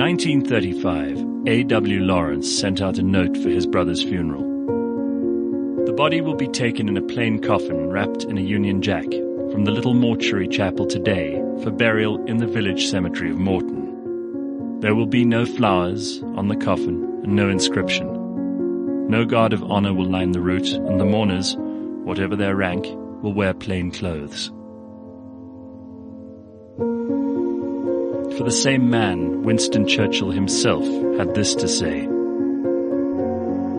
1935, A.W. Lawrence sent out a note for his brother's funeral. The body will be taken in a plain coffin wrapped in a Union Jack from the little mortuary chapel today for burial in the village cemetery of Moreton. There will be no flowers on the coffin and no inscription. No guard of honor will line the route, and the mourners, whatever their rank, will wear plain clothes. For the same man, Winston Churchill himself had this to say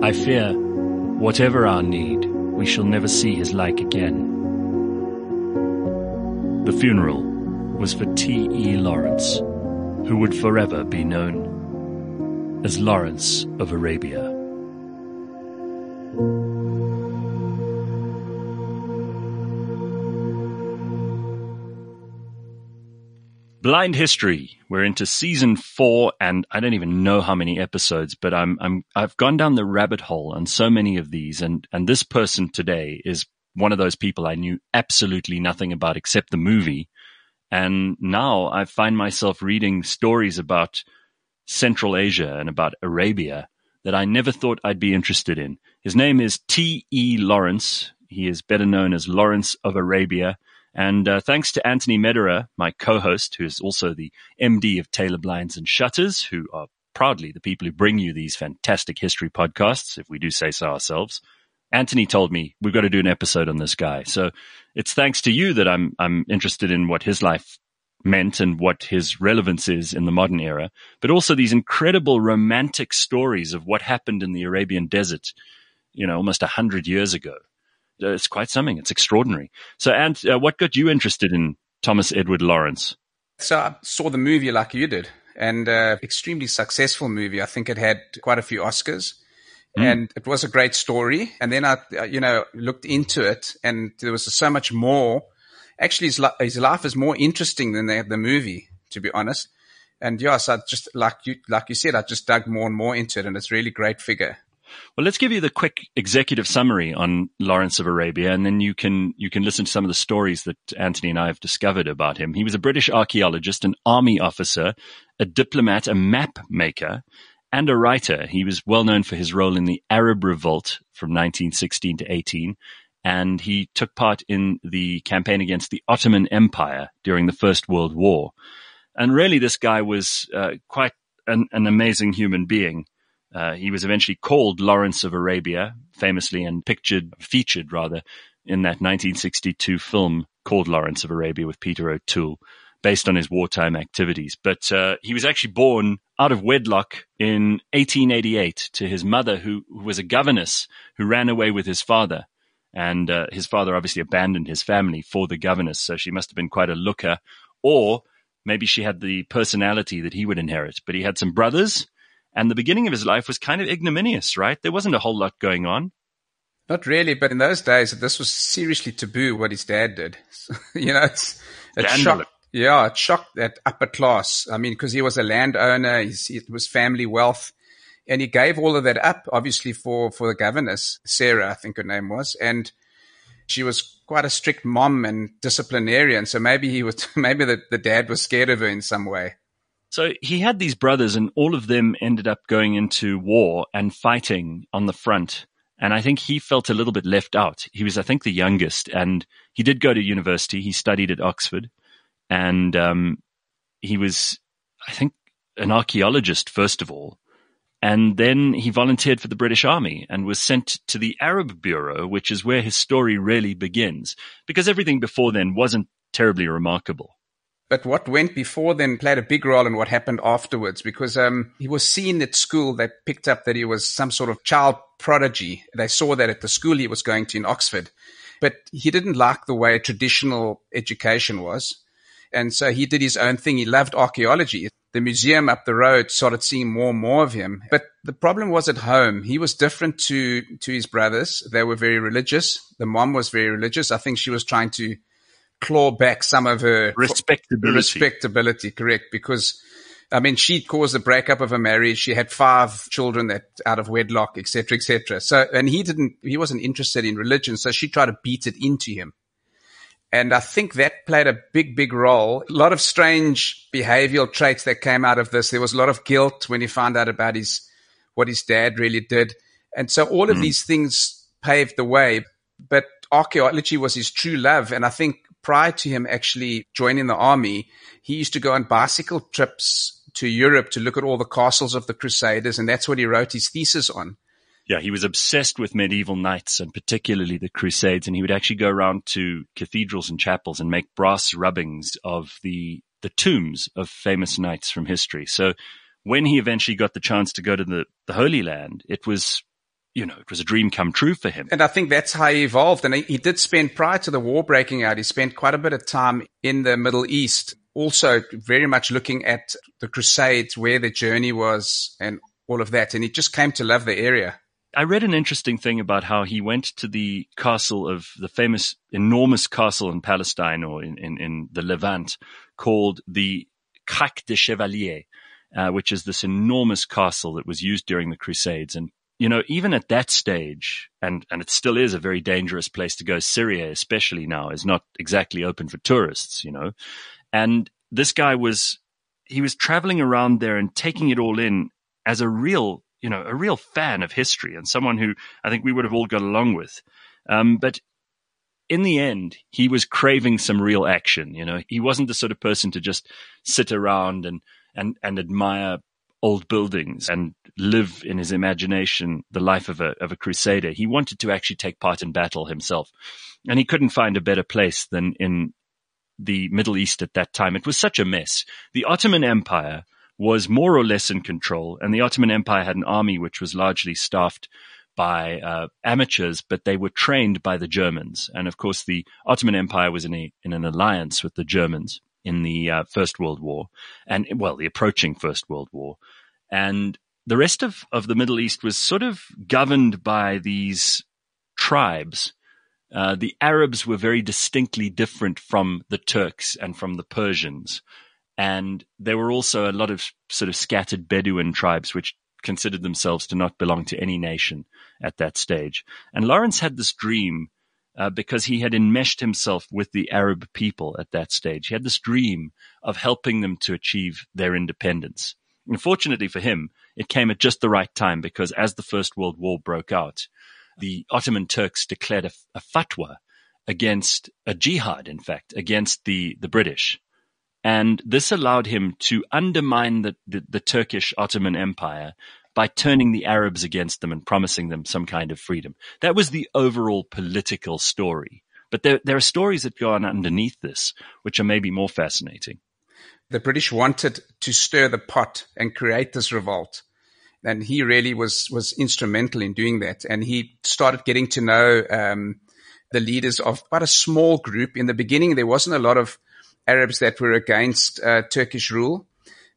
I fear, whatever our need, we shall never see his like again. The funeral was for T.E. Lawrence, who would forever be known as Lawrence of Arabia. Blind History. We're into season four, and I don't even know how many episodes, but I'm I'm I've gone down the rabbit hole on so many of these, and and this person today is one of those people I knew absolutely nothing about except the movie, and now I find myself reading stories about Central Asia and about Arabia that I never thought I'd be interested in. His name is T. E. Lawrence. He is better known as Lawrence of Arabia and uh, thanks to Anthony Medera, my co-host, who is also the MD of Taylor Blinds and Shutters, who are proudly the people who bring you these fantastic history podcasts, if we do say so ourselves. Anthony told me we've got to do an episode on this guy. So it's thanks to you that I'm I'm interested in what his life meant and what his relevance is in the modern era, but also these incredible romantic stories of what happened in the Arabian desert, you know, almost a hundred years ago uh, it's quite something. It's extraordinary. So, and uh, what got you interested in Thomas Edward Lawrence? So I saw the movie like you did, and uh, extremely successful movie. I think it had quite a few Oscars. Mm. And it was a great story. And then I, uh, you know, looked into it and there was so much more. Actually, his, li- his life is more interesting than the, the movie, to be honest. And yes, I just, like you, like you said, I just dug more and more into it and it's really great figure. Well, let's give you the quick executive summary on Lawrence of Arabia, and then you can you can listen to some of the stories that Anthony and I have discovered about him. He was a British archaeologist, an army officer, a diplomat, a map maker, and a writer. He was well known for his role in the Arab Revolt from 1916 to 18, and he took part in the campaign against the Ottoman Empire during the First World War. And really, this guy was uh, quite an, an amazing human being. Uh, he was eventually called Lawrence of Arabia, famously and pictured, featured rather, in that 1962 film called Lawrence of Arabia with Peter O'Toole, based on his wartime activities. But uh, he was actually born out of wedlock in 1888 to his mother, who, who was a governess who ran away with his father. And uh, his father obviously abandoned his family for the governess, so she must have been quite a looker. Or maybe she had the personality that he would inherit. But he had some brothers and the beginning of his life was kind of ignominious, right? There wasn't a whole lot going on. Not really, but in those days, this was seriously taboo what his dad did. you know, it's, it shocked. Yeah, it shocked that upper class. I mean, because he was a landowner, he's, it was family wealth, and he gave all of that up, obviously for for the governess, Sarah, I think her name was, and she was quite a strict mom and disciplinarian. So maybe he was, maybe the, the dad was scared of her in some way. So he had these brothers, and all of them ended up going into war and fighting on the front. And I think he felt a little bit left out. He was, I think, the youngest, and he did go to university. He studied at Oxford, and um, he was, I think, an archaeologist first of all. And then he volunteered for the British Army and was sent to the Arab Bureau, which is where his story really begins, because everything before then wasn't terribly remarkable. But what went before then played a big role in what happened afterwards because um, he was seen at school. They picked up that he was some sort of child prodigy. They saw that at the school he was going to in Oxford. But he didn't like the way traditional education was. And so he did his own thing. He loved archaeology. The museum up the road started seeing more and more of him. But the problem was at home. He was different to, to his brothers. They were very religious. The mom was very religious. I think she was trying to claw back some of her respectability. Respectability, correct? Because I mean, she caused the breakup of her marriage. She had five children that out of wedlock, etc., etc. So, and he didn't, he wasn't interested in religion. So she tried to beat it into him. And I think that played a big, big role. A lot of strange behavioral traits that came out of this. There was a lot of guilt when he found out about his, what his dad really did. And so all of mm. these things paved the way. But archaeology was his true love. And I think prior to him actually joining the army, he used to go on bicycle trips to Europe to look at all the castles of the Crusaders. And that's what he wrote his thesis on yeah, he was obsessed with medieval knights and particularly the Crusades. And he would actually go around to cathedrals and chapels and make brass rubbings of the, the tombs of famous knights from history. So when he eventually got the chance to go to the, the Holy Land, it was, you know, it was a dream come true for him. And I think that's how he evolved. And he, he did spend prior to the war breaking out, he spent quite a bit of time in the Middle East also very much looking at the Crusades, where the journey was and all of that. And he just came to love the area. I read an interesting thing about how he went to the castle of the famous enormous castle in Palestine or in, in, in the Levant called the Crac des Chevaliers, uh, which is this enormous castle that was used during the Crusades. And, you know, even at that stage, and, and it still is a very dangerous place to go, Syria, especially now, is not exactly open for tourists, you know. And this guy was, he was traveling around there and taking it all in as a real you know, a real fan of history and someone who I think we would have all got along with. Um, but in the end, he was craving some real action. You know, he wasn't the sort of person to just sit around and, and, and admire old buildings and live in his imagination the life of a, of a crusader. He wanted to actually take part in battle himself. And he couldn't find a better place than in the Middle East at that time. It was such a mess. The Ottoman Empire was more or less in control. And the Ottoman Empire had an army which was largely staffed by uh, amateurs, but they were trained by the Germans. And of course, the Ottoman Empire was in, a, in an alliance with the Germans in the uh, First World War, and well, the approaching First World War. And the rest of, of the Middle East was sort of governed by these tribes. Uh, the Arabs were very distinctly different from the Turks and from the Persians. And there were also a lot of sort of scattered Bedouin tribes which considered themselves to not belong to any nation at that stage. And Lawrence had this dream uh, because he had enmeshed himself with the Arab people at that stage. He had this dream of helping them to achieve their independence. Unfortunately for him, it came at just the right time because as the First World War broke out, the Ottoman Turks declared a, a fatwa against a jihad, in fact, against the, the British. And this allowed him to undermine the, the, the, Turkish Ottoman Empire by turning the Arabs against them and promising them some kind of freedom. That was the overall political story. But there, there are stories that go on underneath this, which are maybe more fascinating. The British wanted to stir the pot and create this revolt. And he really was, was instrumental in doing that. And he started getting to know um, the leaders of quite a small group. In the beginning, there wasn't a lot of Arabs that were against uh, Turkish rule.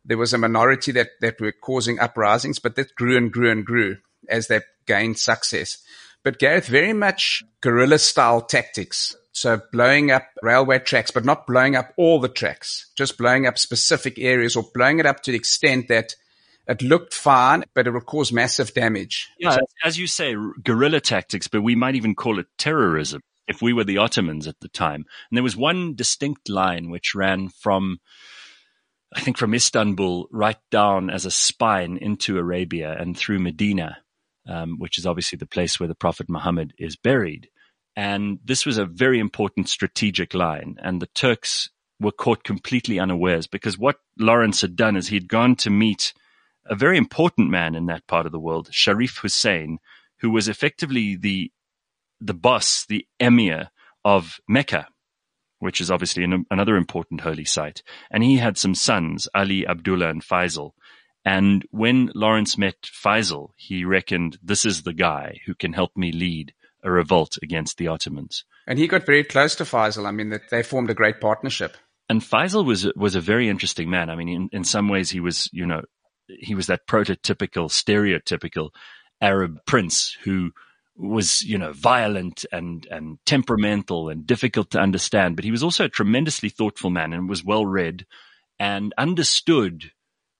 There was a minority that, that were causing uprisings, but that grew and grew and grew as they gained success. But Gareth, very much guerrilla style tactics. So blowing up railway tracks, but not blowing up all the tracks, just blowing up specific areas or blowing it up to the extent that it looked fine, but it would cause massive damage. Yeah, so, as you say, guerrilla tactics, but we might even call it terrorism if we were the Ottomans at the time. And there was one distinct line which ran from, I think from Istanbul right down as a spine into Arabia and through Medina, um, which is obviously the place where the Prophet Muhammad is buried. And this was a very important strategic line. And the Turks were caught completely unawares because what Lawrence had done is he'd gone to meet a very important man in that part of the world, Sharif Hussein, who was effectively the the boss, the emir of Mecca, which is obviously an, another important holy site. And he had some sons, Ali, Abdullah, and Faisal. And when Lawrence met Faisal, he reckoned, this is the guy who can help me lead a revolt against the Ottomans. And he got very close to Faisal. I mean, that they formed a great partnership. And Faisal was was a very interesting man. I mean, in, in some ways, he was, you know, he was that prototypical, stereotypical Arab prince who was, you know, violent and, and temperamental and difficult to understand, but he was also a tremendously thoughtful man and was well read and understood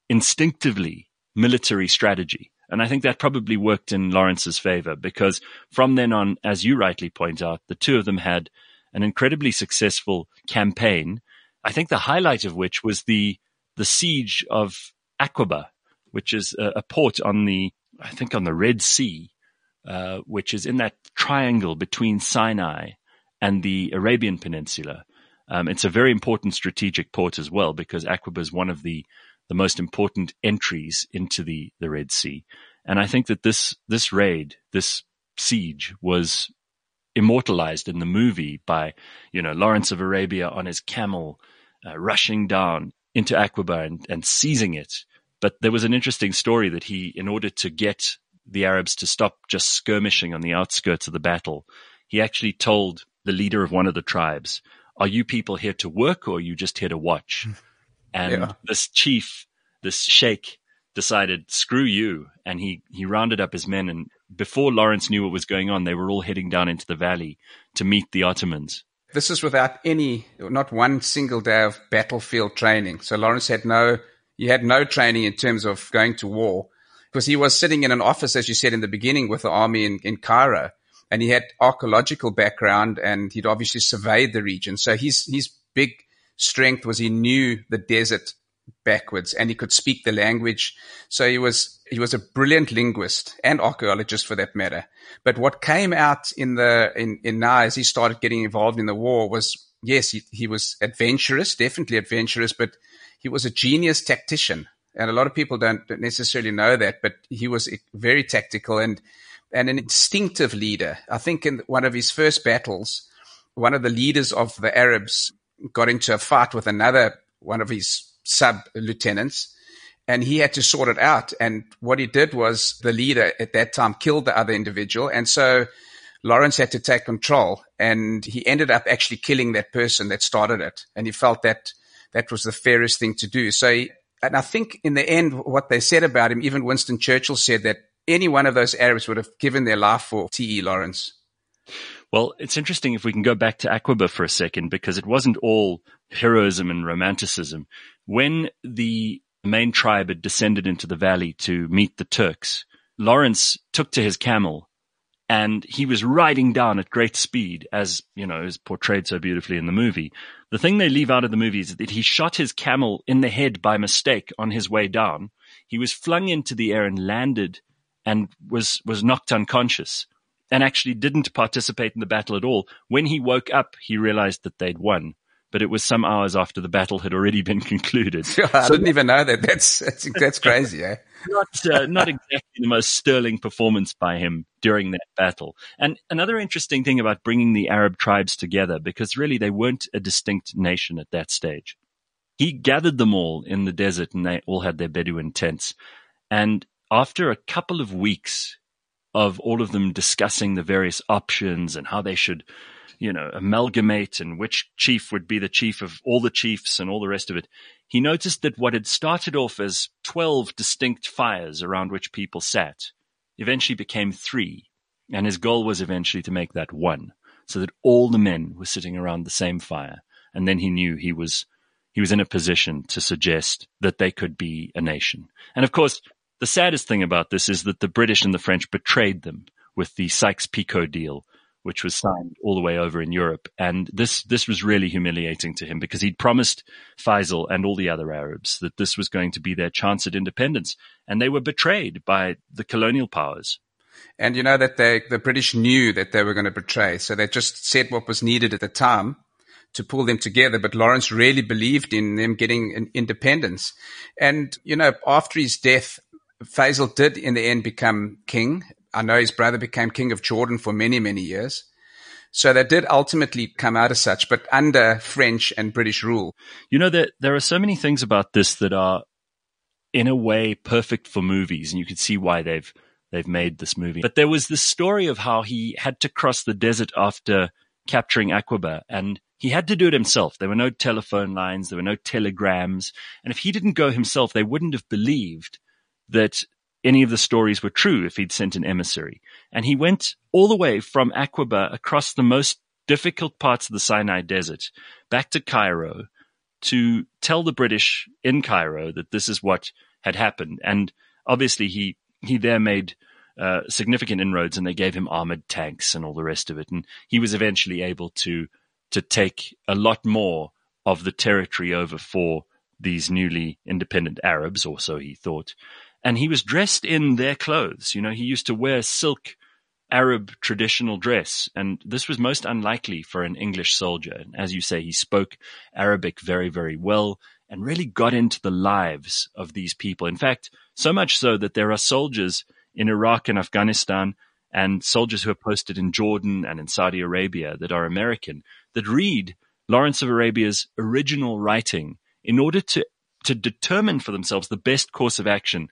instinctively military strategy. And I think that probably worked in Lawrence's favor because from then on, as you rightly point out, the two of them had an incredibly successful campaign. I think the highlight of which was the the siege of Aqaba, which is a, a port on the I think on the Red Sea, uh, which is in that triangle between Sinai and the Arabian Peninsula. Um, it's a very important strategic port as well because Aqaba is one of the the most important entries into the the Red Sea. And I think that this this raid, this siege, was immortalized in the movie by you know Lawrence of Arabia on his camel, uh, rushing down into Aqaba and, and seizing it. But there was an interesting story that he, in order to get the Arabs to stop just skirmishing on the outskirts of the battle, he actually told the leader of one of the tribes, "Are you people here to work, or are you just here to watch?" And yeah. this chief, this sheikh, decided, screw you. And he, he rounded up his men. And before Lawrence knew what was going on, they were all heading down into the valley to meet the Ottomans. This is without any, not one single day of battlefield training. So Lawrence had no, he had no training in terms of going to war because he was sitting in an office, as you said in the beginning, with the army in, in Cairo. And he had archaeological background and he'd obviously surveyed the region. So his, his big strength was he knew the desert backwards and he could speak the language. So he was, he was a brilliant linguist and archaeologist for that matter. But what came out in the, in, in now as he started getting involved in the war was, yes, he, he was adventurous, definitely adventurous, but he was a genius tactician. And a lot of people don't necessarily know that, but he was very tactical and, and an instinctive leader. I think in one of his first battles, one of the leaders of the Arabs got into a fight with another one of his sub lieutenants and he had to sort it out. And what he did was the leader at that time killed the other individual. And so Lawrence had to take control and he ended up actually killing that person that started it. And he felt that that was the fairest thing to do. So, he, and I think in the end, what they said about him, even Winston Churchill said that any one of those Arabs would have given their life for T.E. Lawrence. Well, it's interesting if we can go back to Aqaba for a second, because it wasn't all heroism and romanticism. When the main tribe had descended into the valley to meet the Turks, Lawrence took to his camel and he was riding down at great speed, as you know, is portrayed so beautifully in the movie. The thing they leave out of the movie is that he shot his camel in the head by mistake on his way down. He was flung into the air and landed and was, was knocked unconscious and actually didn't participate in the battle at all. When he woke up, he realized that they'd won. But it was some hours after the battle had already been concluded. I so didn't even know that. That's that's, that's crazy, eh? not uh, not exactly the most sterling performance by him during that battle. And another interesting thing about bringing the Arab tribes together, because really they weren't a distinct nation at that stage. He gathered them all in the desert, and they all had their Bedouin tents. And after a couple of weeks, of all of them discussing the various options and how they should, you know, amalgamate and which chief would be the chief of all the chiefs and all the rest of it, he noticed that what had started off as 12 distinct fires around which people sat eventually became three. And his goal was eventually to make that one so that all the men were sitting around the same fire. And then he knew he was, he was in a position to suggest that they could be a nation. And of course, the saddest thing about this is that the British and the French betrayed them with the Sykes-Picot deal, which was signed all the way over in Europe. And this, this was really humiliating to him because he'd promised Faisal and all the other Arabs that this was going to be their chance at independence. And they were betrayed by the colonial powers. And you know that they, the British knew that they were going to betray. So they just said what was needed at the time to pull them together. But Lawrence really believed in them getting independence. And, you know, after his death, Faisal did in the end become king. I know his brother became king of Jordan for many, many years. So that did ultimately come out as such, but under French and British rule. You know, that there are so many things about this that are in a way perfect for movies, and you can see why they've they've made this movie. But there was this story of how he had to cross the desert after capturing Aqaba, and he had to do it himself. There were no telephone lines, there were no telegrams, and if he didn't go himself, they wouldn't have believed that any of the stories were true if he'd sent an emissary. And he went all the way from Aqaba across the most difficult parts of the Sinai Desert back to Cairo to tell the British in Cairo that this is what had happened. And obviously he, he there made uh, significant inroads and they gave him armored tanks and all the rest of it. And he was eventually able to to take a lot more of the territory over for these newly independent Arabs, or so he thought. And he was dressed in their clothes. You know, he used to wear silk Arab traditional dress, and this was most unlikely for an English soldier. And as you say, he spoke Arabic very, very well and really got into the lives of these people. In fact, so much so that there are soldiers in Iraq and Afghanistan and soldiers who are posted in Jordan and in Saudi Arabia that are American that read Lawrence of Arabia's original writing in order to, to determine for themselves the best course of action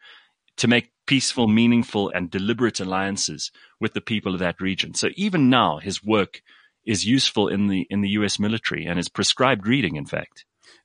to make peaceful, meaningful, and deliberate alliances with the people of that region. So even now, his work is useful in the in the U.S. military and is prescribed reading. In fact,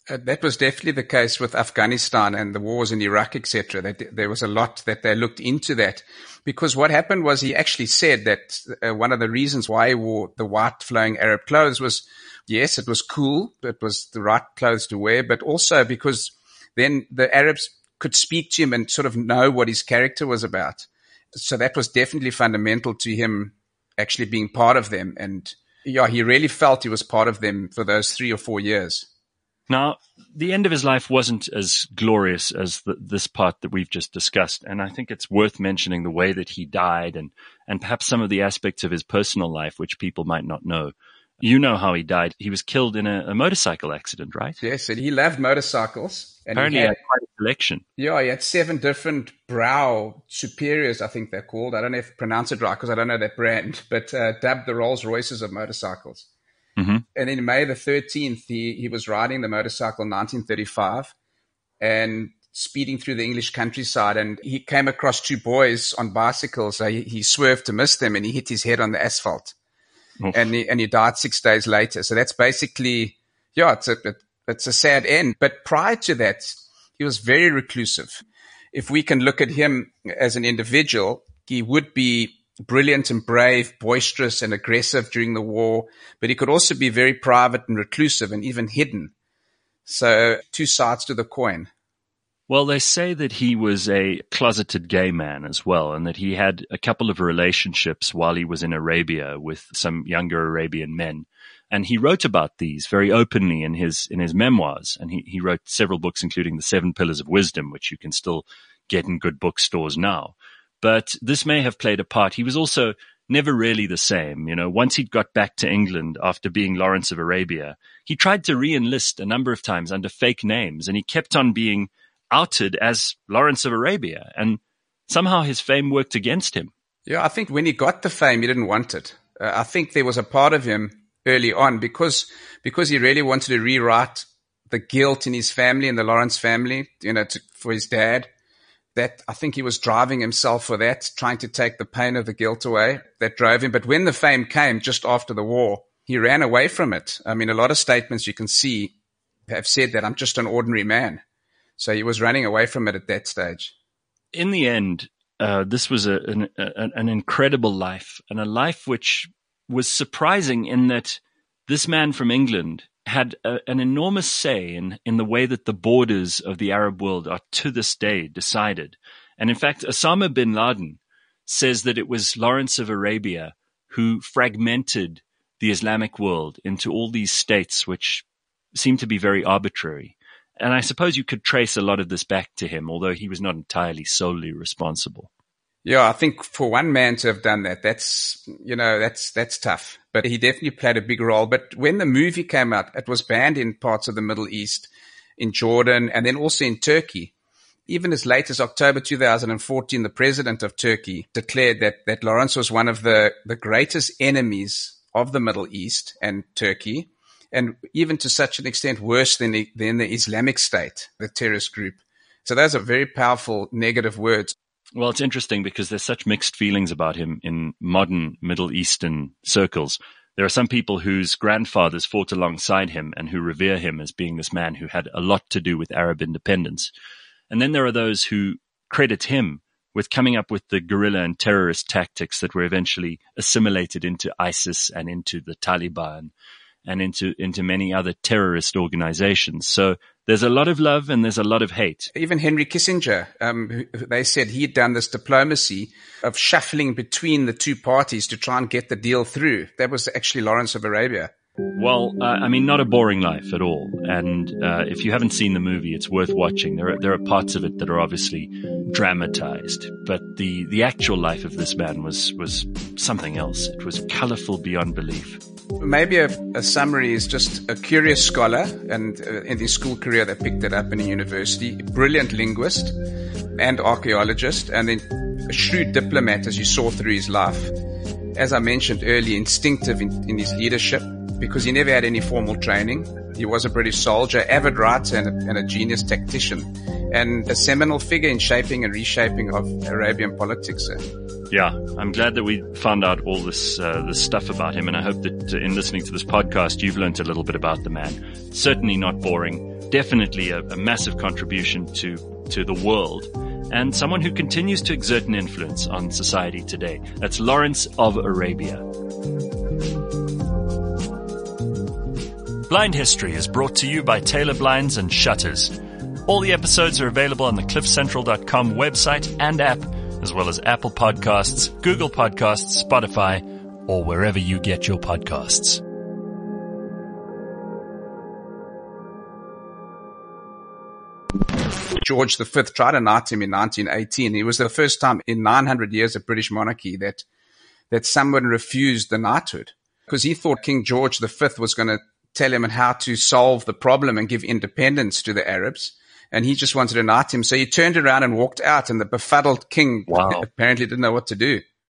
uh, that was definitely the case with Afghanistan and the wars in Iraq, etc. That there was a lot that they looked into that, because what happened was he actually said that uh, one of the reasons why he wore the white flowing Arab clothes was, yes, it was cool, it was the right clothes to wear, but also because then the Arabs could speak to him and sort of know what his character was about. So that was definitely fundamental to him actually being part of them. And yeah, he really felt he was part of them for those three or four years. Now, the end of his life wasn't as glorious as the, this part that we've just discussed. And I think it's worth mentioning the way that he died and, and perhaps some of the aspects of his personal life, which people might not know. You know how he died. He was killed in a, a motorcycle accident, right? Yes, and he loved motorcycles. And Apparently, he had, had, quite Yeah, he had seven different Brough Superiors, I think they're called. I don't know if I pronounce it right because I don't know that brand, but uh, dubbed the Rolls Royces of motorcycles. Mm-hmm. And in May the 13th, he, he was riding the motorcycle in 1935 and speeding through the English countryside. And he came across two boys on bicycles. So he, he swerved to miss them and he hit his head on the asphalt and he, and he died six days later. So that's basically, yeah, it's a, it's a sad end. But prior to that, he was very reclusive. If we can look at him as an individual, he would be brilliant and brave, boisterous and aggressive during the war, but he could also be very private and reclusive and even hidden. So two sides to the coin. Well, they say that he was a closeted gay man as well, and that he had a couple of relationships while he was in Arabia with some younger Arabian men. And he wrote about these very openly in his in his memoirs. And he, he wrote several books, including The Seven Pillars of Wisdom, which you can still get in good bookstores now. But this may have played a part. He was also never really the same. You know, once he'd got back to England after being Lawrence of Arabia, he tried to re-enlist a number of times under fake names and he kept on being outed as Lawrence of Arabia, and somehow his fame worked against him. Yeah, I think when he got the fame, he didn't want it. Uh, I think there was a part of him early on because because he really wanted to rewrite the guilt in his family and the Lawrence family, you know, to, for his dad. That I think he was driving himself for that, trying to take the pain of the guilt away. That drove him. But when the fame came just after the war, he ran away from it. I mean, a lot of statements you can see have said that I'm just an ordinary man. So he was running away from it at that stage. In the end, uh, this was a, an, a, an incredible life and a life which was surprising in that this man from England had a, an enormous say in, in the way that the borders of the Arab world are to this day decided. And in fact, Osama bin Laden says that it was Lawrence of Arabia who fragmented the Islamic world into all these states which seem to be very arbitrary. And I suppose you could trace a lot of this back to him, although he was not entirely solely responsible. Yeah, I think for one man to have done that, that's, you know, that's, that's tough. But he definitely played a big role. But when the movie came out, it was banned in parts of the Middle East, in Jordan, and then also in Turkey. Even as late as October 2014, the president of Turkey declared that, that Lawrence was one of the, the greatest enemies of the Middle East and Turkey and even to such an extent worse than the, than the Islamic State, the terrorist group. So those are very powerful negative words. Well, it's interesting because there's such mixed feelings about him in modern Middle Eastern circles. There are some people whose grandfathers fought alongside him and who revere him as being this man who had a lot to do with Arab independence. And then there are those who credit him with coming up with the guerrilla and terrorist tactics that were eventually assimilated into ISIS and into the Taliban and into, into many other terrorist organizations. So there's a lot of love and there's a lot of hate. Even Henry Kissinger, um, they said he had done this diplomacy of shuffling between the two parties to try and get the deal through. That was actually Lawrence of Arabia. Well, uh, I mean, not a boring life at all. And uh, if you haven't seen the movie, it's worth watching. There are there are parts of it that are obviously dramatized, but the the actual life of this man was was something else. It was colorful beyond belief. Maybe a, a summary is just a curious scholar, and uh, in his school career, they picked it up in a university. Brilliant linguist and archaeologist, and then a shrewd diplomat, as you saw through his life. As I mentioned earlier, instinctive in, in his leadership because he never had any formal training. He was a British soldier, avid writer, and a, and a, genius tactician, and a seminal figure in shaping and reshaping of Arabian politics. Yeah, I'm glad that we found out all this uh, this stuff about him, and I hope that uh, in listening to this podcast, you've learned a little bit about the man. Certainly not boring. Definitely a, a massive contribution to to the world, and someone who continues to exert an influence on society today. That's Lawrence of Arabia. Blind History is brought to you by Taylor Blinds and Shutters. All the episodes are available on the cliffcentral.com website and app, as well as Apple Podcasts, Google Podcasts, Spotify, or wherever you get your podcasts. George V tried to knight him in 1918. It was the first time in 900 years of British monarchy that that someone refused the knighthood because he thought King George V was going to tell him how to solve the problem and give independence to the Arabs. And he just wanted to knight him. So he turned around and walked out and the befuddled king wow. apparently didn't know what to do.